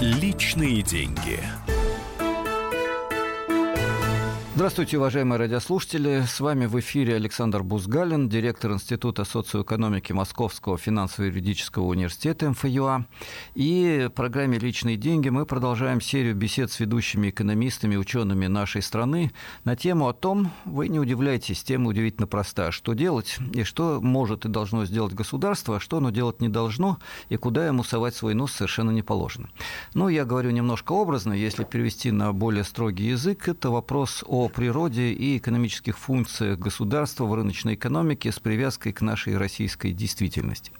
Личные деньги. Здравствуйте, уважаемые радиослушатели. С вами в эфире Александр Бузгалин, директор Института социоэкономики Московского финансово-юридического университета МФЮА. И в программе «Личные деньги» мы продолжаем серию бесед с ведущими экономистами, учеными нашей страны на тему о том, вы не удивляйтесь, тема удивительно проста, что делать и что может и должно сделать государство, а что оно делать не должно и куда ему совать свой нос совершенно не положено. Ну, я говорю немножко образно, если перевести на более строгий язык, это вопрос о природе и экономических функциях государства в рыночной экономике с привязкой к нашей российской действительности.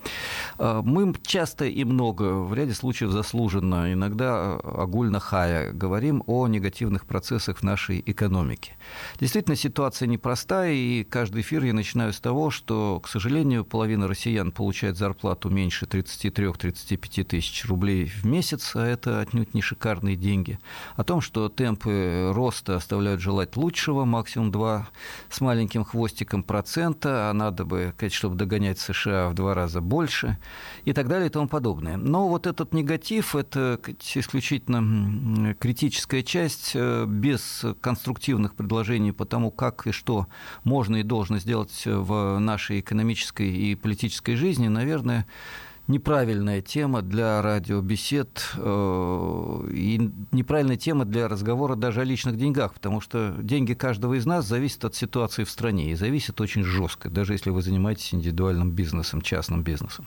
А, мы часто и много, в ряде случаев заслуженно, иногда огульно хая, говорим о негативных процессах в нашей экономике. Действительно, ситуация непростая, и каждый эфир я начинаю с того, что, к сожалению, половина россиян получает зарплату меньше 33-35 тысяч рублей в месяц, а это отнюдь не шикарные деньги. О том, что темпы роста оставляют желать лучшего, максимум 2 с маленьким хвостиком процента, а надо бы, чтобы догонять США в два раза больше и так далее и тому подобное. Но вот этот негатив – это исключительно критическая часть э, без конструктивных предложений по тому, как и что можно и должно сделать в нашей экономической и политической жизни, наверное, неправильная тема для радиобесед э, и неправильная тема для разговора даже о личных деньгах, потому что деньги каждого из нас зависят от ситуации в стране и зависят очень жестко, даже если вы занимаетесь индивидуальным бизнесом, частным бизнесом.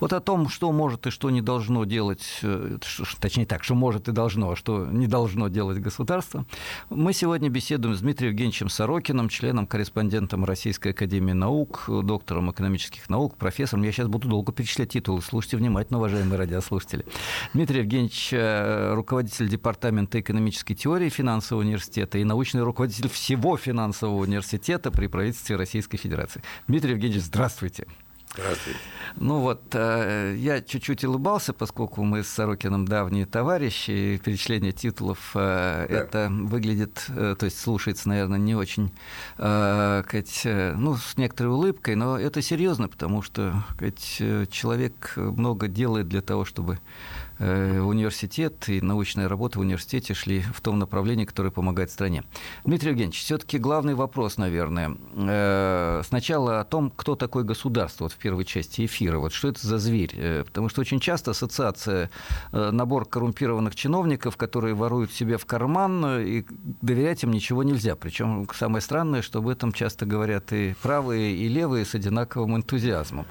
Вот о том, что может и что не должно делать, э, точнее так, что может и должно, а что не должно делать государство, мы сегодня беседуем с Дмитрием Евгеньевичем Сорокиным, членом-корреспондентом Российской Академии Наук, доктором экономических наук, профессором. Я сейчас буду долго перечислять титулы Слушайте внимательно, уважаемые радиослушатели. Дмитрий Евгеньевич, э, руководитель Департамента экономической теории финансового университета и научный руководитель всего финансового университета при правительстве Российской Федерации. Дмитрий Евгеньевич, здравствуйте. Здравствуйте. Ну вот, э, я чуть-чуть улыбался, поскольку мы с Сорокином давние товарищи, и перечисление титулов э, да. это выглядит, то есть слушается, наверное, не очень, сказать, ну, с некоторой улыбкой, но это серьезно, потому что сказать, человек много делает для того, чтобы Э, университет и научная работа в университете шли в том направлении, которое помогает стране. Дмитрий Евгеньевич, все-таки главный вопрос, наверное, э, сначала о том, кто такое государство, вот в первой части эфира, вот что это за зверь, э, потому что очень часто ассоциация набор коррумпированных чиновников, которые воруют себе в карман, и доверять им ничего нельзя. Причем самое странное, что об этом часто говорят и правые, и левые с одинаковым энтузиазмом.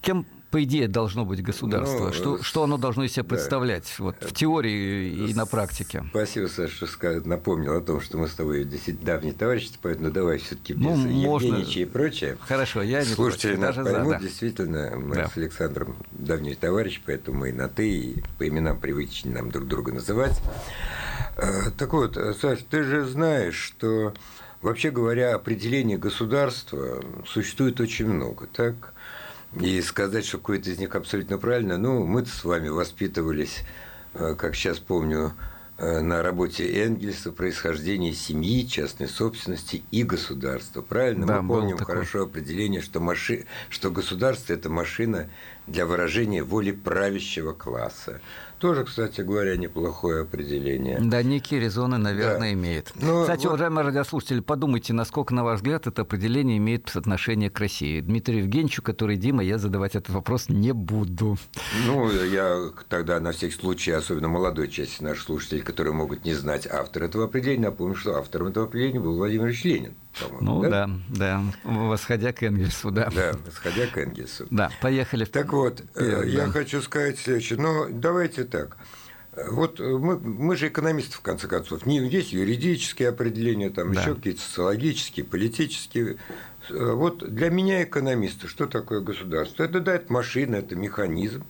Кем по идее, должно быть государство? Ну, что, что оно должно из себя представлять да. вот, в теории и на практике? Спасибо, Саша, что напомнил о том, что мы с тобой действительно давние товарищи, поэтому давай все таки без ну, можно... и прочее. Хорошо, я не Слушатели нас поймут, за, да. действительно, мы да. с Александром давние товарищи, поэтому мы и на «ты», и по именам привычнее нам друг друга называть. Э, так вот, Саш, ты же знаешь, что Вообще говоря, определение государства существует очень много, так? И сказать, что какое-то из них абсолютно правильно, ну, мы с вами воспитывались, э, как сейчас помню, э, на работе Энгельса происхождение семьи, частной собственности и государства. Правильно? Да, Мы помним хорошо определение, что, маши... что государство – это машина для выражения воли правящего класса. Тоже, кстати говоря, неплохое определение. Да, некие резоны, наверное, да. имеет. Но кстати, вот... уважаемые радиослушатели, подумайте, насколько, на ваш взгляд, это определение имеет отношение к России. Дмитрию Евгеньевичу, который Дима, я задавать этот вопрос не буду. Ну, я тогда на всякий случай, особенно молодой части наших слушателей, которые могут не знать автора этого определения, напомню, что автором этого определения был Владимир Ильич Ленин. Ну да? да, да, восходя к Энгельсу, да. Да, восходя к Энгельсу. Да, поехали. Так вот, Вперед, я да. хочу сказать следующее. Но давайте так. Вот мы, мы же экономисты, в конце концов. Не, есть юридические определения, там да. еще какие-то социологические, политические. Вот для меня экономиста что такое государство? Это да, это машина, это механизм,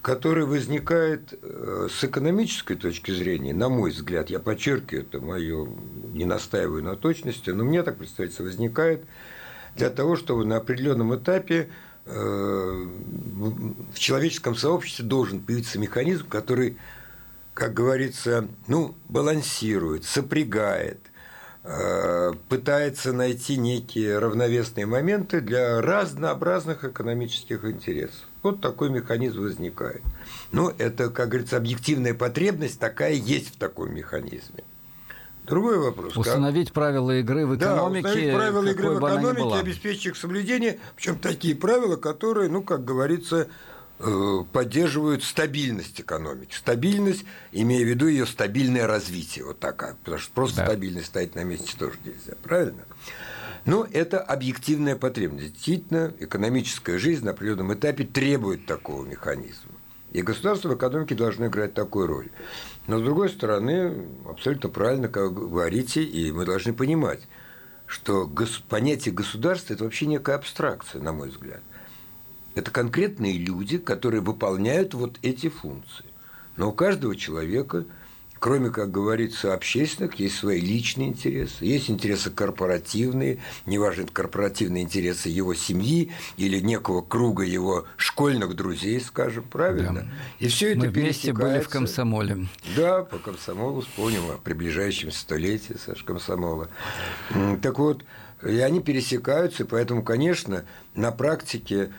который возникает э, с экономической точки зрения, на мой взгляд, я подчеркиваю, это мое, не настаиваю на точности, но мне так представляется, возникает для того, чтобы на определенном этапе э, в человеческом сообществе должен появиться механизм, который, как говорится, ну, балансирует, сопрягает, э, пытается найти некие равновесные моменты для разнообразных экономических интересов. Вот такой механизм возникает. Ну, это, как говорится, объективная потребность такая есть в таком механизме. Другой вопрос. Установить как... правила игры в экономике. Да, установить правила игры в экономике, обеспечить их соблюдение, причем такие правила, которые, ну, как говорится, э, поддерживают стабильность экономики. Стабильность, имея в виду ее стабильное развитие, вот такая, потому что просто да. стабильность стоять на месте тоже нельзя, правильно? Но это объективная потребность. Действительно, экономическая жизнь на определенном этапе требует такого механизма. И государство в экономике должно играть такую роль. Но, с другой стороны, абсолютно правильно, как говорите, и мы должны понимать, что понятие государства – это вообще некая абстракция, на мой взгляд. Это конкретные люди, которые выполняют вот эти функции. Но у каждого человека – кроме, как говорится, общественных, есть свои личные интересы, есть интересы корпоративные, неважно, это корпоративные интересы его семьи или некого круга его школьных друзей, скажем, правильно? Да. И все это Мы вместе были в комсомоле. Да, по комсомолу вспомним о приближающемся столетии, Саш, комсомола. Так вот, и они пересекаются, поэтому, конечно, на практике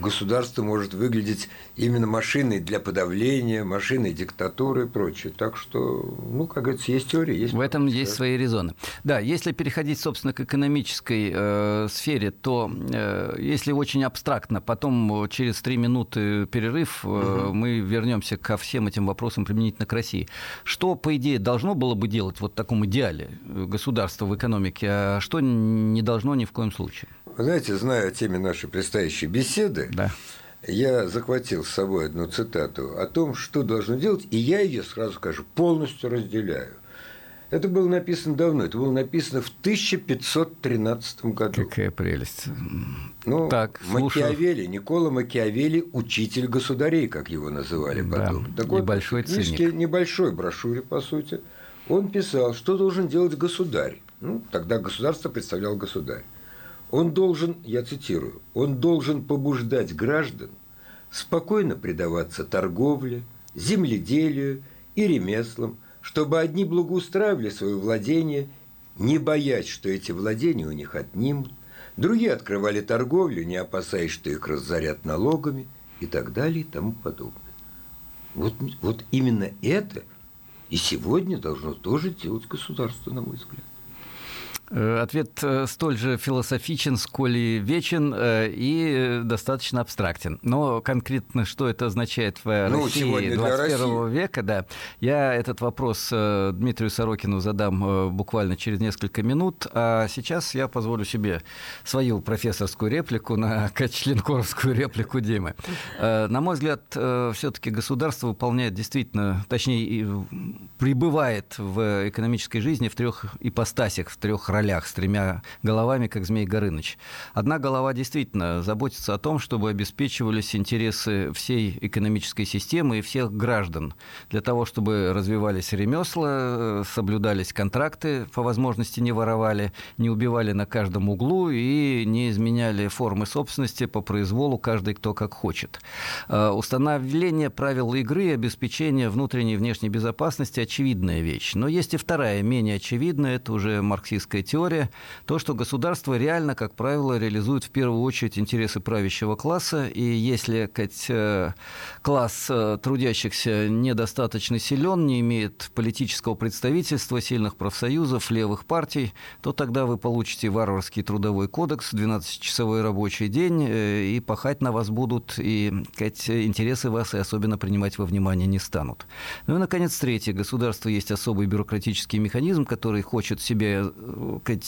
государство может выглядеть именно машиной для подавления, машиной диктатуры и прочее. Так что, ну, как говорится, есть теория, есть... В этом есть свои резоны. Да, если переходить, собственно, к экономической э, сфере, то э, если очень абстрактно, потом через три минуты перерыв э, угу. мы вернемся ко всем этим вопросам применительно к России. Что, по идее, должно было бы делать вот в таком идеале государство в экономике, а что не должно ни в коем случае? Вы знаете, зная о теме нашей предстоящей беседы, да. я захватил с собой одну цитату о том, что должно делать, и я ее, сразу скажу, полностью разделяю. Это было написано давно, это было написано в 1513 году. Какая прелесть. Ну, так, Макиавелли, Никола Макиавелли, учитель государей, как его называли потом. Да, так вот, небольшой в книжке, небольшой брошюре, по сути, он писал, что должен делать государь. Ну, тогда государство представлял государь. Он должен, я цитирую, он должен побуждать граждан спокойно предаваться торговле, земледелию и ремеслам, чтобы одни благоустраивали свое владение, не боясь, что эти владения у них отнимут, другие открывали торговлю, не опасаясь, что их разорят налогами и так далее и тому подобное. Вот, вот именно это и сегодня должно тоже делать государство, на мой взгляд. Э, ответ э, столь же философичен, сколь и вечен э, и достаточно абстрактен. Но конкретно, что это означает в ну, России 21 века, да, я этот вопрос Дмитрию Сорокину задам буквально через несколько минут. А сейчас я позволю себе свою профессорскую реплику на членкоровскую реплику Димы. На мой взгляд, все-таки государство выполняет действительно, точнее, пребывает в экономической жизни в трех ипостасях, в трех ролях, с тремя головами, как Змей Горыныч. Одна голова действительно заботится о том, чтобы обеспечивались интересы всей экономической системы и всех граждан, для того, чтобы развивались ремесла, соблюдались контракты, по возможности не воровали, не убивали на каждом углу и не изменяли формы собственности по произволу каждый кто как хочет. А, установление правил игры и обеспечение внутренней и внешней безопасности – очевидная вещь. Но есть и вторая, менее очевидная, это уже марксистская теория, то, что государство реально, как правило, реализует в первую очередь интересы правящего класса, и если сказать, э, класс э, трудящихся недостаточно силен, не имеет политического представительства, сильных профсоюзов, левых партий, то тогда вы получите варварский трудовой кодекс, 12-часовой рабочий день, э, и пахать на вас будут, и сказать, интересы вас и особенно принимать во внимание не станут. Ну и, наконец, третье. Государство есть особый бюрократический механизм, который хочет себе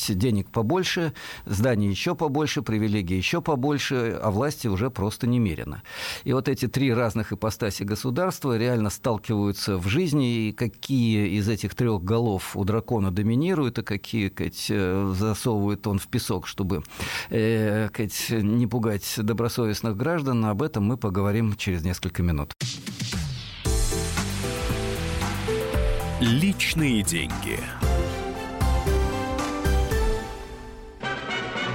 денег побольше, зданий еще побольше, привилегий еще побольше, а власти уже просто немерено. И вот эти три разных ипостаси государства реально сталкиваются в жизни, и какие из этих трех голов у дракона доминируют, и какие сказать, э, засовывает он в песок, чтобы э, сказать, не пугать добросовестных граждан, об этом мы поговорим через несколько минут. Личные деньги.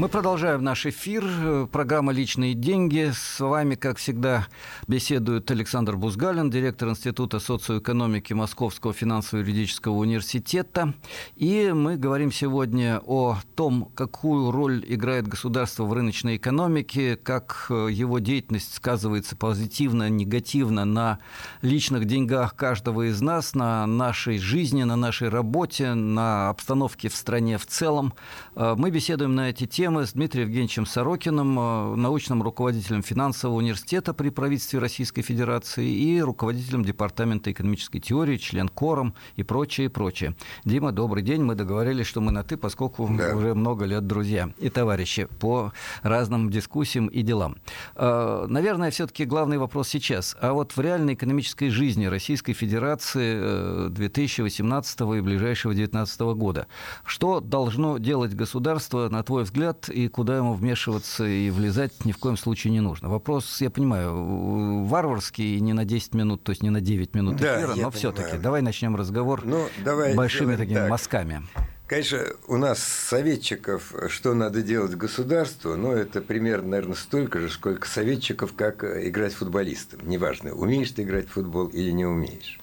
Мы продолжаем наш эфир. Программа «Личные деньги». С вами, как всегда, беседует Александр Бузгалин, директор Института социоэкономики Московского финансово-юридического университета. И мы говорим сегодня о том, какую роль играет государство в рыночной экономике, как его деятельность сказывается позитивно, негативно на личных деньгах каждого из нас, на нашей жизни, на нашей работе, на обстановке в стране в целом. Мы беседуем на эти темы темы с Дмитрием Евгеньевичем Сорокиным, э, научным руководителем финансового университета при правительстве Российской Федерации и руководителем Департамента экономической теории, член Кором и прочее, прочее. Дима, добрый день. Мы договорились, что мы на «ты», поскольку да. уже много лет друзья и товарищи по разным дискуссиям и делам. Э, наверное, все-таки главный вопрос сейчас. А вот в реальной экономической жизни Российской Федерации 2018 э, и ближайшего 2019 года что должно делать государство, на твой взгляд, и куда ему вмешиваться и влезать ни в коем случае не нужно. Вопрос, я понимаю, варварский, не на 10 минут, то есть не на 9 минут эфира, да, но все-таки давай начнем разговор ну, давай большими такими так. мазками. Конечно, у нас советчиков, что надо делать государству, но это примерно, наверное, столько же, сколько советчиков, как играть футболистом. Неважно, умеешь ты играть в футбол или не умеешь.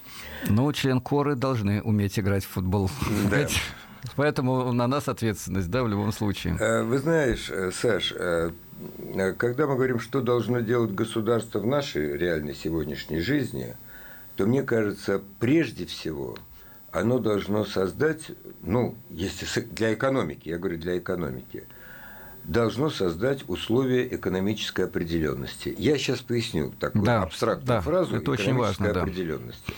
Ну, член коры должны уметь играть в футбол. Да. Поэтому на нас ответственность, да, в любом случае. Э, вы знаешь, э, Саш, э, когда мы говорим, что должно делать государство в нашей реальной сегодняшней жизни, то мне кажется, прежде всего, оно должно создать, ну, если для экономики, я говорю для экономики, должно создать условия экономической определенности. Я сейчас поясню такую да, абстрактную да, фразу это очень важно, определенности. Да.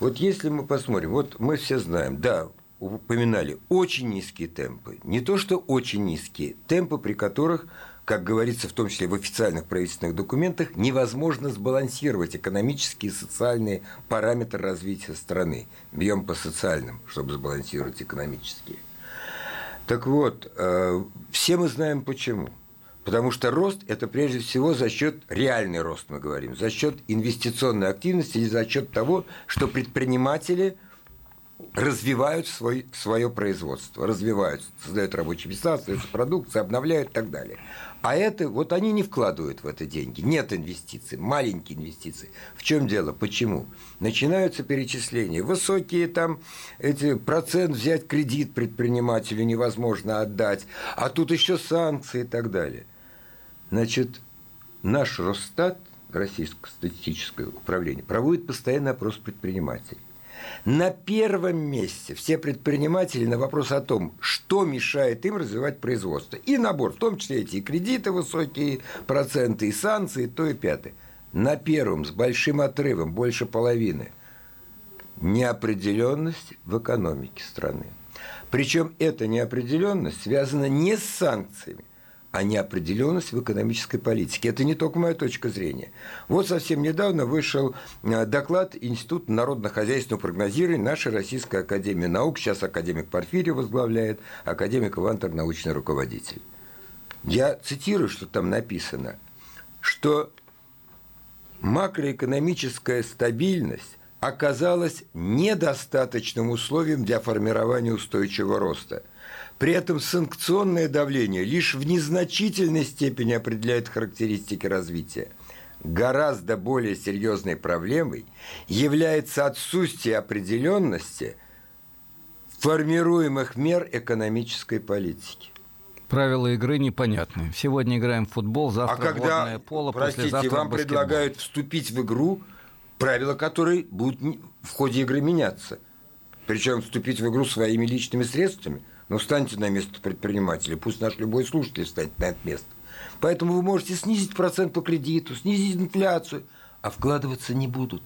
Вот если мы посмотрим, вот мы все знаем, да, упоминали, очень низкие темпы. Не то, что очень низкие, темпы, при которых, как говорится в том числе в официальных правительственных документах, невозможно сбалансировать экономические и социальные параметры развития страны. Бьем по социальным, чтобы сбалансировать экономические. Так вот, э, все мы знаем почему. Потому что рост – это прежде всего за счет, реальный рост мы говорим, за счет инвестиционной активности или за счет того, что предприниматели – развивают свой, свое производство, развивают, создают рабочие места, создают продукцию, обновляют и так далее. А это, вот они не вкладывают в это деньги, нет инвестиций, маленькие инвестиции. В чем дело? Почему? Начинаются перечисления, высокие там, эти процент взять кредит предпринимателю невозможно отдать, а тут еще санкции и так далее. Значит, наш Росстат, Российское статистическое управление, проводит постоянный опрос предпринимателей. На первом месте все предприниматели на вопрос о том, что мешает им развивать производство. И набор, в том числе эти и кредиты высокие, проценты, и санкции, то и пятое. На первом, с большим отрывом, больше половины, неопределенность в экономике страны. Причем эта неопределенность связана не с санкциями, а неопределенность в экономической политике. Это не только моя точка зрения. Вот совсем недавно вышел э, доклад Института народно-хозяйственного прогнозирования нашей Российской Академии Наук. Сейчас академик Порфирий возглавляет, академик Ивантер – научный руководитель. Я цитирую, что там написано, что макроэкономическая стабильность оказалась недостаточным условием для формирования устойчивого роста – при этом санкционное давление лишь в незначительной степени определяет характеристики развития. Гораздо более серьезной проблемой является отсутствие определенности формируемых мер экономической политики. Правила игры непонятны. Сегодня играем в футбол, завтра а когда, водное поло, простите, вам баскетбол. предлагают вступить в игру, правила которой будут в ходе игры меняться. Причем вступить в игру своими личными средствами. Но встаньте на место предпринимателя, пусть наш любой слушатель встанет на это место. Поэтому вы можете снизить процент по кредиту, снизить инфляцию, а вкладываться не будут.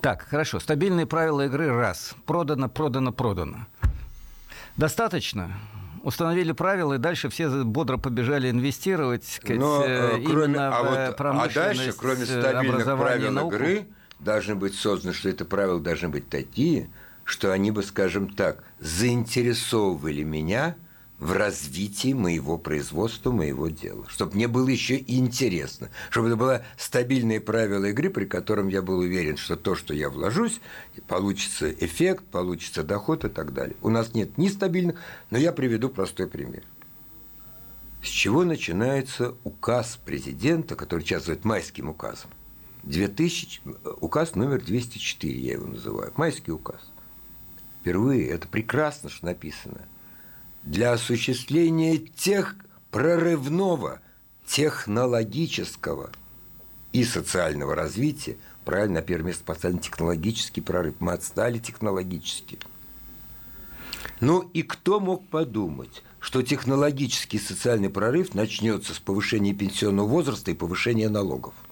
Так, хорошо. Стабильные правила игры раз. Продано, продано, продано. Достаточно? установили правила, и дальше все бодро побежали инвестировать сказать, Но, э, кроме, именно а вот, промышленность, А дальше, кроме стабильных правил науку, игры, должны быть созданы, что это правила должны быть такие, что они бы, скажем так, заинтересовывали меня – в развитии моего производства, моего дела. Чтобы мне было еще интересно. Чтобы это было стабильные правила игры, при котором я был уверен, что то, что я вложусь, получится эффект, получится доход и так далее. У нас нет ни стабильных, но я приведу простой пример. С чего начинается указ президента, который сейчас называют майским указом? 2000, указ номер 204, я его называю, майский указ. Впервые, это прекрасно, что написано – для осуществления тех прорывного технологического и социального развития, правильно, на первое место поставлен технологический прорыв, мы отстали технологически. Ну и кто мог подумать, что технологический и социальный прорыв начнется с повышения пенсионного возраста и повышения налогов –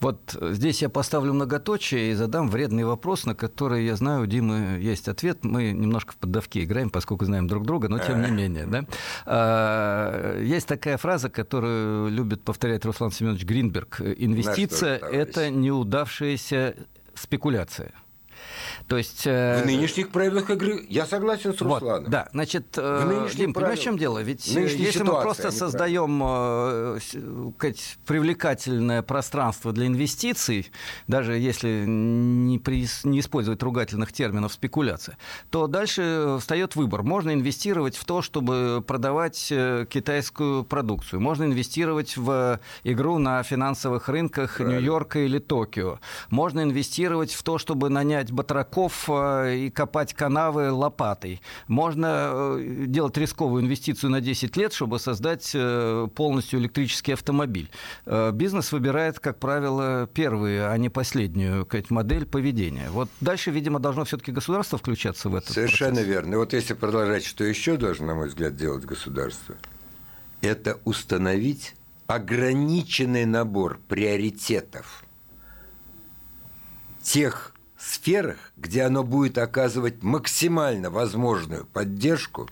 вот здесь я поставлю многоточие и задам вредный вопрос, на который, я знаю, у Димы есть ответ. Мы немножко в поддавки играем, поскольку знаем друг друга, но тем не менее. Да? А, есть такая фраза, которую любит повторять Руслан Семенович Гринберг. Инвестиция – это неудавшаяся спекуляция. То есть, э... В нынешних правилах игры я согласен с Русланом. Вот, да, значит, э, Дим, понимаешь, в чем дело? Ведь э, если ситуация, мы просто создаем э, сказать, привлекательное пространство для инвестиций, даже если не, при, не использовать ругательных терминов спекуляция, то дальше встает выбор. Можно инвестировать в то, чтобы продавать китайскую продукцию. Можно инвестировать в игру на финансовых рынках Нью-Йорка или Токио. Можно инвестировать в то, чтобы нанять батраков рыбаков э, и копать канавы лопатой. Можно э, делать рисковую инвестицию на 10 лет, чтобы создать э, полностью электрический автомобиль. Бизнес выбирает, как правило, первую, а не последнюю модель поведения. Вот дальше, видимо, должно все-таки государство включаться в это. Совершенно процесс. верно. Вот если продолжать, что еще должно, на мой взгляд, делать государство, это установить ограниченный набор приоритетов тех сферах, где оно будет оказывать максимально возможную поддержку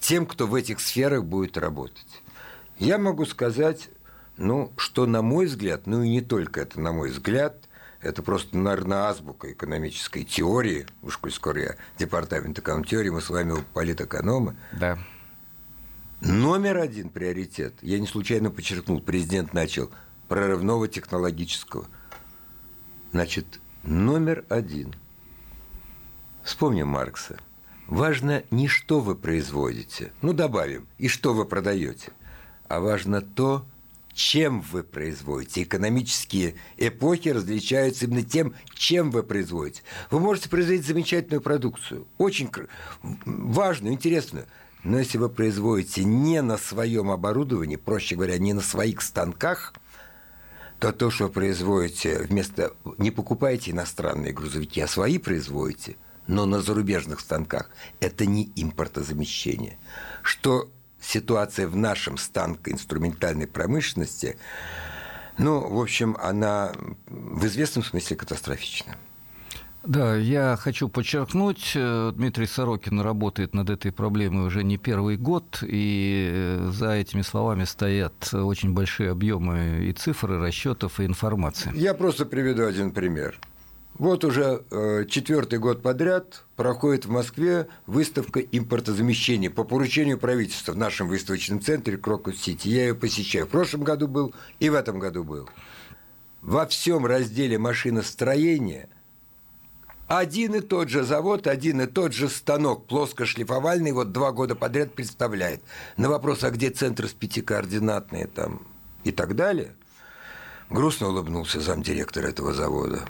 тем, кто в этих сферах будет работать. Я могу сказать, ну, что на мой взгляд, ну и не только это на мой взгляд, это просто, наверное, азбука экономической теории, уж коль скоро я департамент эконом-теории, мы с вами политэкономы. Да. Номер один приоритет, я не случайно подчеркнул, президент начал прорывного технологического. Значит, Номер один. Вспомним Маркса. Важно не что вы производите, ну добавим, и что вы продаете, а важно то, чем вы производите. Экономические эпохи различаются именно тем, чем вы производите. Вы можете производить замечательную продукцию, очень важную, интересную, но если вы производите не на своем оборудовании, проще говоря, не на своих станках – то то, что производите, вместо не покупаете иностранные грузовики, а свои производите, но на зарубежных станках, это не импортозамещение. Что ситуация в нашем станкоинструментальной промышленности, ну, в общем, она в известном смысле катастрофична. Да, я хочу подчеркнуть, э, Дмитрий Сорокин работает над этой проблемой уже не первый год, и э, за этими словами стоят очень большие объемы и цифр, и расчетов, и информации. Я просто приведу один пример. Вот уже э, четвертый год подряд проходит в Москве выставка импортозамещения по поручению правительства в нашем выставочном центре Крокус-Сити. Я ее посещаю. В прошлом году был и в этом году был. Во всем разделе машиностроения – один и тот же завод, один и тот же станок плоскошлифовальный вот два года подряд представляет. На вопрос, а где центр с пятикоординатные там и так далее, грустно улыбнулся замдиректора этого завода.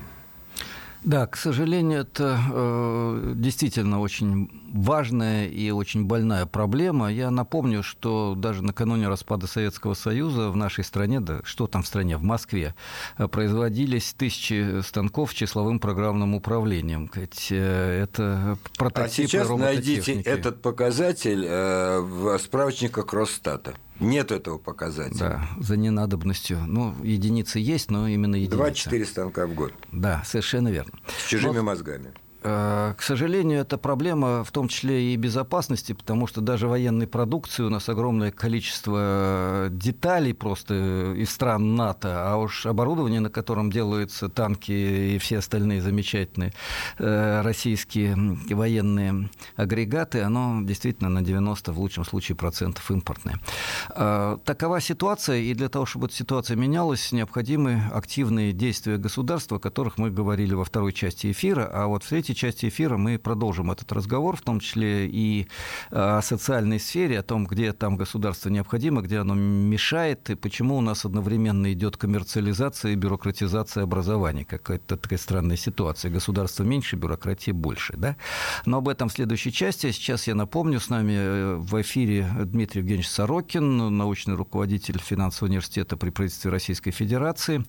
Да, к сожалению, это э, действительно очень важная и очень больная проблема. Я напомню, что даже накануне распада Советского Союза в нашей стране, да что там в стране, в Москве, э, производились тысячи станков с числовым программным управлением. Э, это прототипы А сейчас найдите этот показатель э, в справочниках Росстата. Нет этого показателя. Да, за ненадобностью. Ну, единицы есть, но именно единицы. 2-4 станка в год. Да, совершенно верно. С чужими но... мозгами. Э, к сожалению, это проблема в том числе и безопасности, потому что даже военной продукции у нас огромное количество деталей просто из стран НАТО, а уж оборудование, на котором делаются танки и все остальные замечательные э, российские военные агрегаты, оно действительно на 90, в лучшем случае, процентов импортное. Э, такова ситуация, и для того, чтобы эта ситуация менялась, необходимы активные действия государства, о которых мы говорили во второй части эфира, а вот в третьей третьей части эфира мы продолжим этот разговор, в том числе и о социальной сфере, о том, где там государство необходимо, где оно мешает, и почему у нас одновременно идет коммерциализация и бюрократизация образования. Какая-то такая странная ситуация. Государство меньше, бюрократия больше. Да? Но об этом в следующей части. Сейчас я напомню, с нами э, в эфире Дмитрий Евгеньевич Сорокин, научный руководитель финансового университета при правительстве Российской Федерации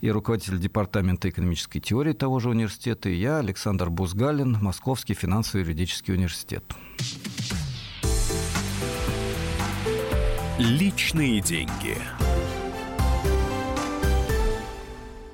и руководитель департамента экономической теории того же университета, и я, Александр Бу Бузгалин, Московский финансово-юридический университет. Личные деньги.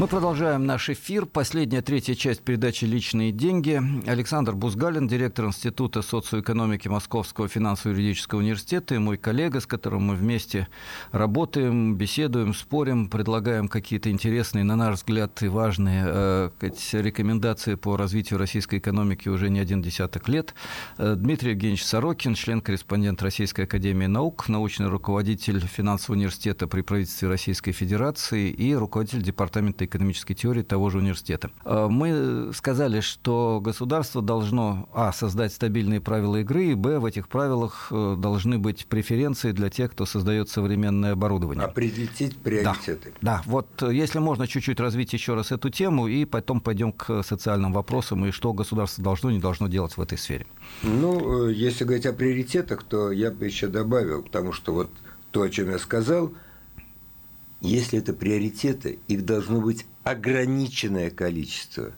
Мы продолжаем наш эфир. Последняя, третья часть передачи «Личные деньги». Александр Бузгалин, директор Института социоэкономики Московского финансово-юридического университета, и мой коллега, с которым мы вместе работаем, беседуем, спорим, предлагаем какие-то интересные, на наш взгляд, и важные э, рекомендации по развитию российской экономики уже не один десяток лет. Э, Дмитрий Евгеньевич Сорокин, член-корреспондент Российской академии наук, научный руководитель финансового университета при правительстве Российской Федерации и руководитель департамента экономической теории того же университета. А, мы сказали, что государство должно, а, создать стабильные правила игры, и, б, в этих правилах э, должны быть преференции для тех, кто создает современное оборудование. Определить приоритеты. Да, да. вот э, если можно чуть-чуть развить еще раз эту тему, и потом пойдем к социальным вопросам, и что государство должно, не должно делать в этой сфере. Ну, э, если говорить о приоритетах, то я бы еще добавил, потому что вот то, о чем я сказал – если это приоритеты, их должно быть ограниченное количество.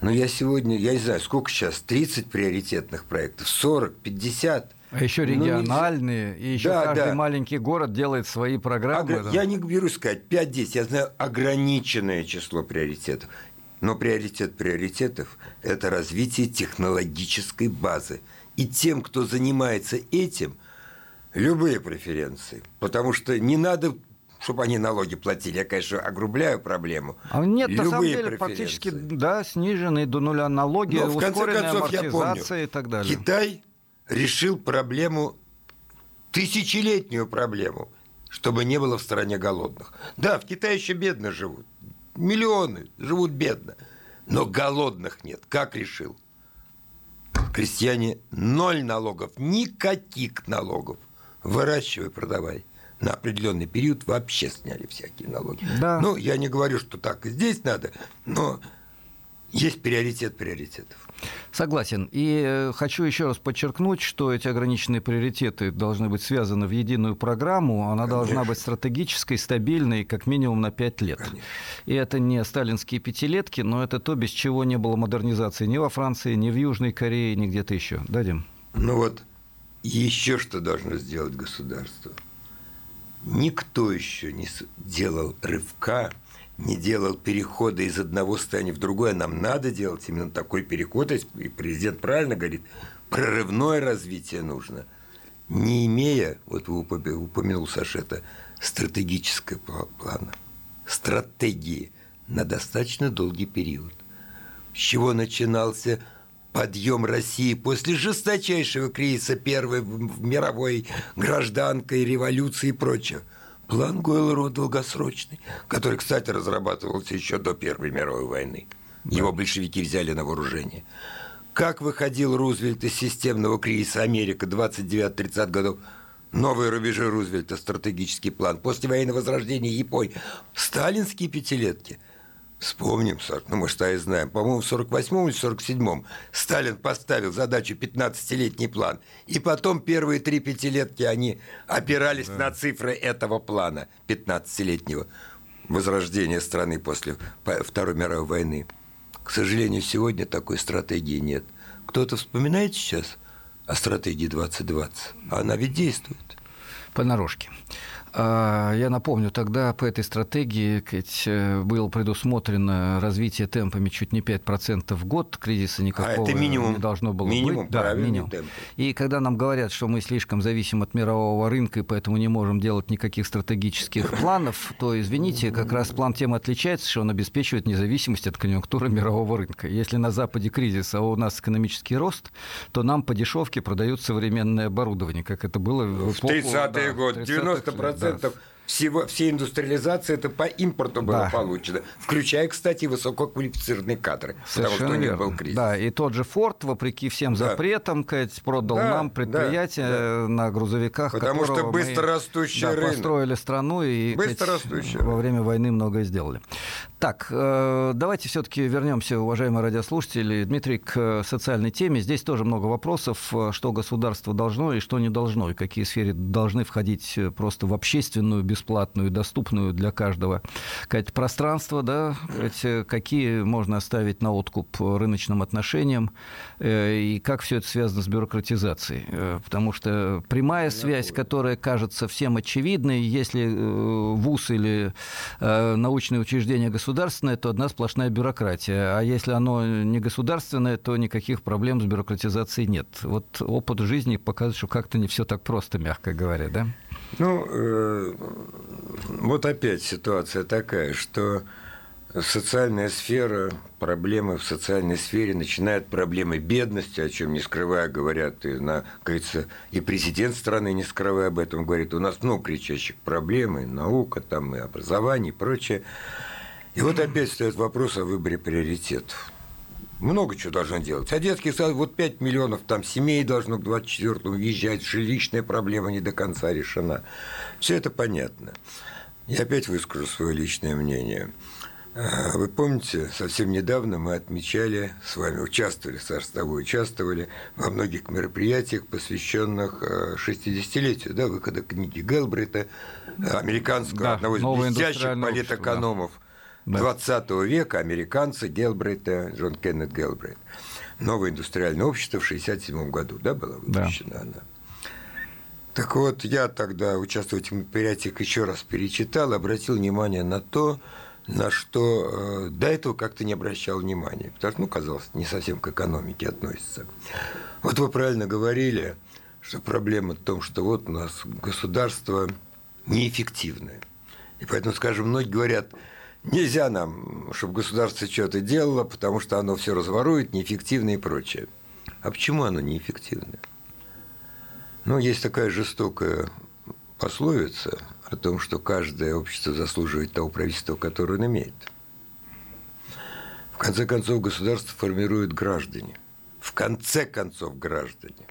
Но я сегодня, я не знаю, сколько сейчас, 30 приоритетных проектов, 40, 50. А еще ну, региональные, ну, и еще да, каждый да. маленький город делает свои программы. Огр... Я не берусь сказать 5-10, я знаю ограниченное число приоритетов. Но приоритет приоритетов – это развитие технологической базы. И тем, кто занимается этим, любые преференции. Потому что не надо чтобы они налоги платили. Я, конечно, огрубляю проблему. А нет, Любые на самом деле, практически, да, сниженные до нуля налоги, Но, в конце концов, я помню, и так далее. Китай решил проблему, тысячелетнюю проблему, чтобы не было в стране голодных. Да, в Китае еще бедно живут. Миллионы живут бедно. Но голодных нет. Как решил? Крестьяне ноль налогов, никаких налогов. Выращивай, продавай на определенный период вообще сняли всякие налоги. Да. Ну, я не говорю, что так и здесь надо, но есть приоритет приоритетов. Согласен. И э, хочу еще раз подчеркнуть, что эти ограниченные приоритеты должны быть связаны в единую программу. Она Конечно. должна быть стратегической, стабильной, как минимум на пять лет. Конечно. И это не сталинские пятилетки, но это то, без чего не было модернизации ни во Франции, ни в Южной Корее, ни где-то еще. Дадим. Ну вот, еще что должно сделать государство – Никто еще не делал рывка, не делал перехода из одного состояния в другое. Нам надо делать именно такой переход. И президент правильно говорит, прорывное развитие нужно. Не имея, вот вы упомянул Сашета, стратегического плана, стратегии на достаточно долгий период. С чего начинался подъем России после жесточайшего кризиса Первой мировой гражданской революции и прочее. План Гойлоро долгосрочный, который, кстати, разрабатывался еще до Первой мировой войны. Его большевики взяли на вооружение. Как выходил Рузвельт из системного кризиса Америка 29-30 годов? Новые рубежи Рузвельта, стратегический план. После военного возрождения Японии. Сталинские пятилетки. Вспомним, Саш, ну мы что и знаем. По-моему, в 48-м или 47-м Сталин поставил задачу 15-летний план. И потом первые три пятилетки они опирались да. на цифры этого плана 15-летнего возрождения страны после Второй мировой войны. К сожалению, сегодня такой стратегии нет. Кто-то вспоминает сейчас о стратегии 2020? Она ведь действует. Понарошке. А, я напомню, тогда по этой стратегии э, было предусмотрено развитие темпами чуть не 5% в год, кризиса никакого а это минимум, не должно было минимум, быть. Да, минимум. Темп. И когда нам говорят, что мы слишком зависим от мирового рынка, и поэтому не можем делать никаких стратегических планов, то, извините, как раз план тем отличается, что он обеспечивает независимость от конъюнктуры мирового рынка. Если на Западе кризис, а у нас экономический рост, то нам по дешевке продают современное оборудование, как это было в, в 30-е да, годы. 90% процентов всего, всей индустриализации это по импорту было да. получено, включая, кстати, высококвалифицированные кадры, Совершенно потому что у них был кризис. Да, и тот же Форд, вопреки всем да. запретам, Кать, продал да, нам предприятие да, на грузовиках, потому что быстро растущий да, рынок. построили страну и быстро во время войны многое сделали. Так, э, давайте все-таки вернемся, уважаемые радиослушатели, Дмитрий, к социальной теме. Здесь тоже много вопросов, э, что государство должно и что не должно, и какие сферы должны входить э, просто в общественную, бесплатную, доступную для каждого сказать, пространство, да, сказать, какие можно оставить на откуп рыночным отношениям, и как все это связано с бюрократизацией. Потому что прямая связь, которая кажется всем очевидной, если ВУЗ или научное учреждение государственное, то одна сплошная бюрократия. А если оно не государственное, то никаких проблем с бюрократизацией нет. Вот опыт жизни показывает, что как-то не все так просто, мягко говоря, да? Ну, э, вот опять ситуация такая, что социальная сфера, проблемы в социальной сфере начинают проблемы бедности, о чем не скрывая говорят, и, на, говорится, и президент страны не скрывая об этом говорит, у нас много кричащих проблем, и наука, там, и образование, и прочее. И вот опять стоит вопрос о выборе приоритетов. Много чего должно делать. А детский сад, вот 5 миллионов там семей должно к 24-му въезжать, жилищная проблема не до конца решена. Все это понятно. Я опять выскажу свое личное мнение. А, вы помните, совсем недавно мы отмечали, с вами участвовали, Саша, с тобой участвовали во многих мероприятиях, посвященных 60-летию да, выхода книги Гелбрита, американского, да, одного из блестящих политэкономов. Да 20 века американцы Гелбрейта, Джон Кеннет Гелбрейт. Новое индустриальное общество в 1967 году, да, было выпущено да. она. Так вот, я тогда, участвуя в этих мероприятиях, еще раз перечитал, обратил внимание на то, на что э, до этого как-то не обращал внимания, потому что, ну, казалось, не совсем к экономике относится. Вот вы правильно говорили, что проблема в том, что вот у нас государство неэффективное. И поэтому, скажем, многие говорят, Нельзя нам, чтобы государство что-то делало, потому что оно все разворует, неэффективно и прочее. А почему оно неэффективно? Ну, есть такая жестокая пословица о том, что каждое общество заслуживает того правительства, которое он имеет. В конце концов, государство формирует граждане. В конце концов, граждане.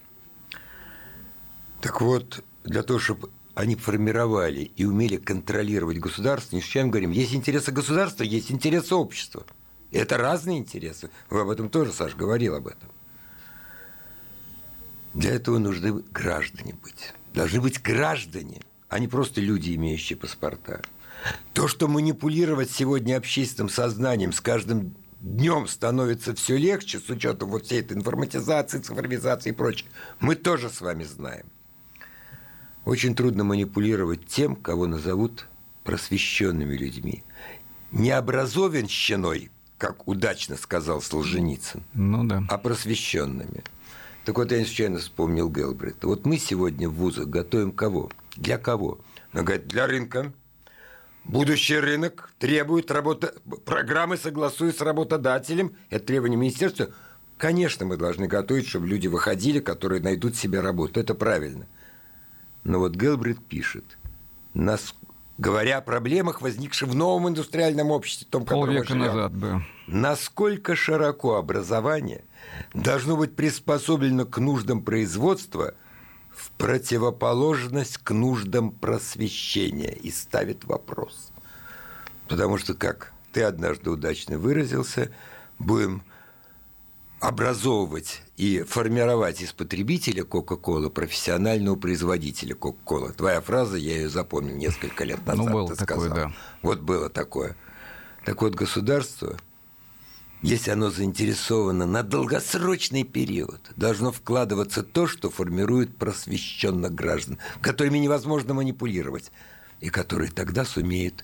Так вот, для того, чтобы они формировали и умели контролировать государство, не случайно говорим, есть интересы государства, есть интересы общества. Это разные интересы. Вы об этом тоже, Саш, говорил об этом. Для этого нужны граждане быть. Должны быть граждане, а не просто люди, имеющие паспорта. То, что манипулировать сегодня общественным сознанием с каждым днем становится все легче с учетом вот всей этой информатизации, цифровизации и прочее, мы тоже с вами знаем. Очень трудно манипулировать тем, кого назовут просвещенными людьми. Не образованщиной, как удачно сказал Солженицын, ну, да. а просвещенными. Так вот, я не случайно вспомнил Гелбрейта. Вот мы сегодня в вузах готовим кого? Для кого? Он говорит, для рынка. Будущий рынок требует работы, программы согласуют с работодателем. Это требование министерства. Конечно, мы должны готовить, чтобы люди выходили, которые найдут себе работу. Это правильно. Но вот Гелбрид пишет, нас говоря о проблемах, возникших в новом индустриальном обществе, том, Полвека назад, да. Насколько широко образование должно быть приспособлено к нуждам производства в противоположность к нуждам просвещения и ставит вопрос. Потому что, как ты однажды удачно выразился, будем образовывать и формировать из потребителя Кока-Кола профессионального производителя Кока-Кола. Твоя фраза, я ее запомнил несколько лет ну, назад. Ну, было такое, сказал. да. Вот было такое. Так вот, государство, если оно заинтересовано на долгосрочный период, должно вкладываться то, что формирует просвещенных граждан, которыми невозможно манипулировать, и которые тогда сумеют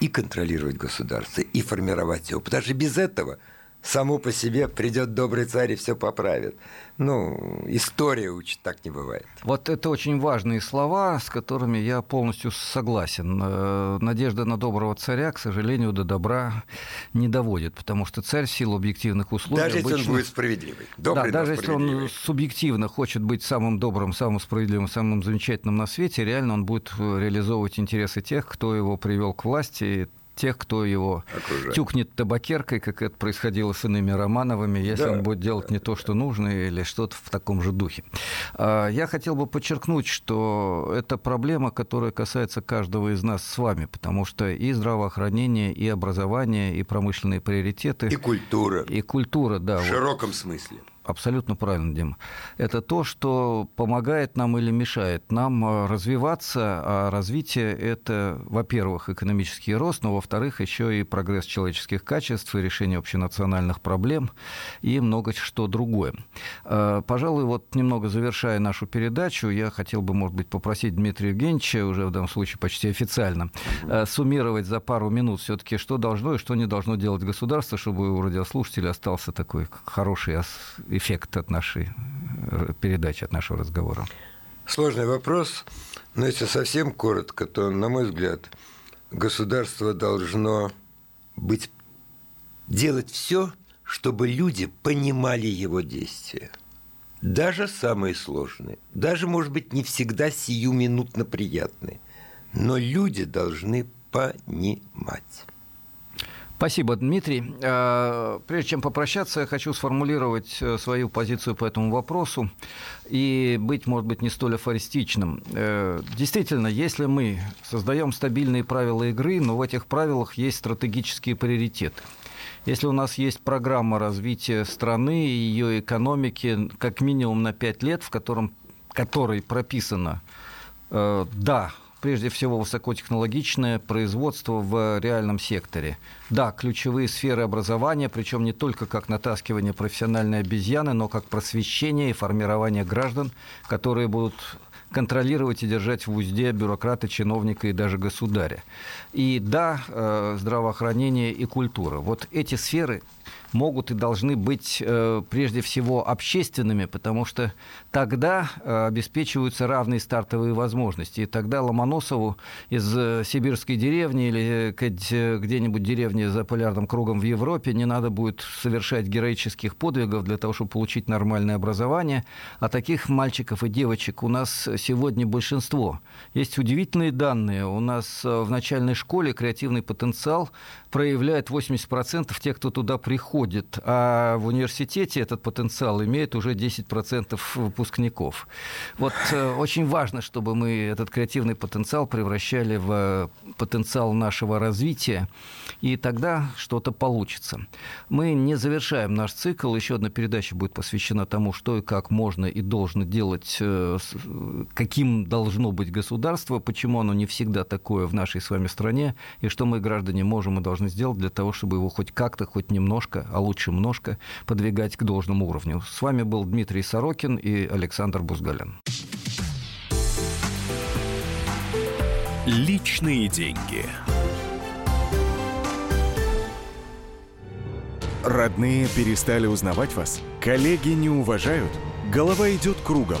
и контролировать государство, и формировать его. Потому что без этого – само по себе придет добрый царь и все поправит. Ну, история учит, так не бывает. Вот это очень важные слова, с которыми я полностью согласен. Э, надежда на доброго царя, к сожалению, до добра не доводит, потому что царь в силу объективных условий... Даже обычно... если он будет справедливый. Добрый, да, даже если он субъективно хочет быть самым добрым, самым справедливым, самым замечательным на свете, реально он будет реализовывать интересы тех, кто его привел к власти, тех, кто его Окружает. тюкнет табакеркой, как это происходило с иными Романовыми, если да, он будет делать не то, что нужно, или что-то в таком же духе. А, я хотел бы подчеркнуть, что это проблема, которая касается каждого из нас с вами, потому что и здравоохранение, и образование, и промышленные приоритеты. И культура. И культура, да. В широком смысле. Абсолютно правильно, Дима. Это то, что помогает нам или мешает нам э, развиваться, а развитие – это, во-первых, экономический рост, но, во-вторых, еще и прогресс человеческих качеств и решение общенациональных проблем и много что другое. Э, пожалуй, вот немного завершая нашу передачу, я хотел бы, может быть, попросить Дмитрия Евгеньевича, уже в данном случае почти официально, э, суммировать за пару минут все-таки, что должно и что не должно делать государство, чтобы у радиослушателя остался такой хороший эффект от нашей э, передачи, от нашего разговора? Сложный вопрос, но если совсем коротко, то, на мой взгляд, государство должно быть делать все, чтобы люди понимали его действия. Даже самые сложные, даже, может быть, не всегда сиюминутно приятные, но люди должны понимать. Спасибо, Дмитрий. Э, прежде чем попрощаться, я хочу сформулировать э, свою позицию по этому вопросу и быть, может быть, не столь афористичным. Э, действительно, если мы создаем стабильные правила игры, но в этих правилах есть стратегические приоритеты. Если у нас есть программа развития страны и ее экономики как минимум на 5 лет, в котором, которой прописано, да, прежде всего высокотехнологичное производство в реальном секторе. Да, ключевые сферы образования, причем не только как натаскивание профессиональной обезьяны, но как просвещение и формирование граждан, которые будут контролировать и держать в узде бюрократа, чиновника и даже государя. И да, э, здравоохранение и культура. Вот эти сферы могут и должны быть э, прежде всего общественными, потому что тогда э, обеспечиваются равные стартовые возможности. И тогда Ломоносову из э, сибирской деревни или где-нибудь деревни за полярным кругом в Европе не надо будет совершать героических подвигов для того, чтобы получить нормальное образование. А таких мальчиков и девочек у нас сегодня большинство. Есть удивительные данные. У нас в начальной школе креативный потенциал проявляет 80% тех, кто туда приходит, а в университете этот потенциал имеет уже 10% выпускников. Вот э, очень важно, чтобы мы этот креативный потенциал превращали в потенциал нашего развития, и тогда что-то получится. Мы не завершаем наш цикл, еще одна передача будет посвящена тому, что и как можно и должно делать, э, каким должно быть государство, почему оно не всегда такое в нашей с вами стране, и что мы, граждане, можем и должны можно сделать для того, чтобы его хоть как-то, хоть немножко, а лучше немножко подвигать к должному уровню. С вами был Дмитрий Сорокин и Александр Бузгалин. Личные деньги. Родные перестали узнавать вас? Коллеги не уважают? Голова идет кругом.